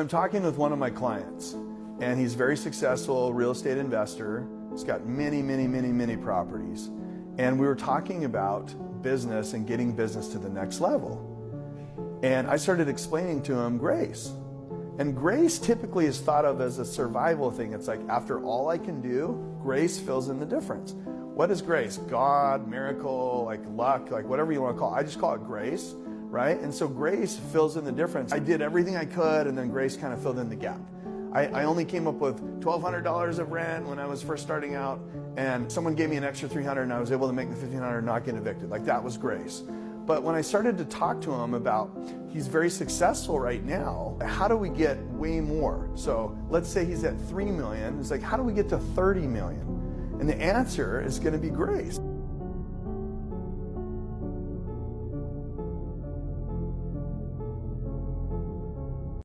I'm talking with one of my clients, and he's a very successful real estate investor. He's got many, many, many, many properties. And we were talking about business and getting business to the next level. And I started explaining to him grace. And grace typically is thought of as a survival thing. It's like after all I can do, grace fills in the difference. What is grace? God, miracle, like luck, like whatever you want to call it. I just call it grace, right? And so grace fills in the difference. I did everything I could, and then grace kind of filled in the gap. I, I only came up with $1,200 of rent when I was first starting out, and someone gave me an extra 300 and I was able to make the 1500 and not get evicted. Like that was grace. But when I started to talk to him about he's very successful right now, how do we get way more? So let's say he's at 3 million. It's like, how do we get to 30 million? And the answer is going to be grace.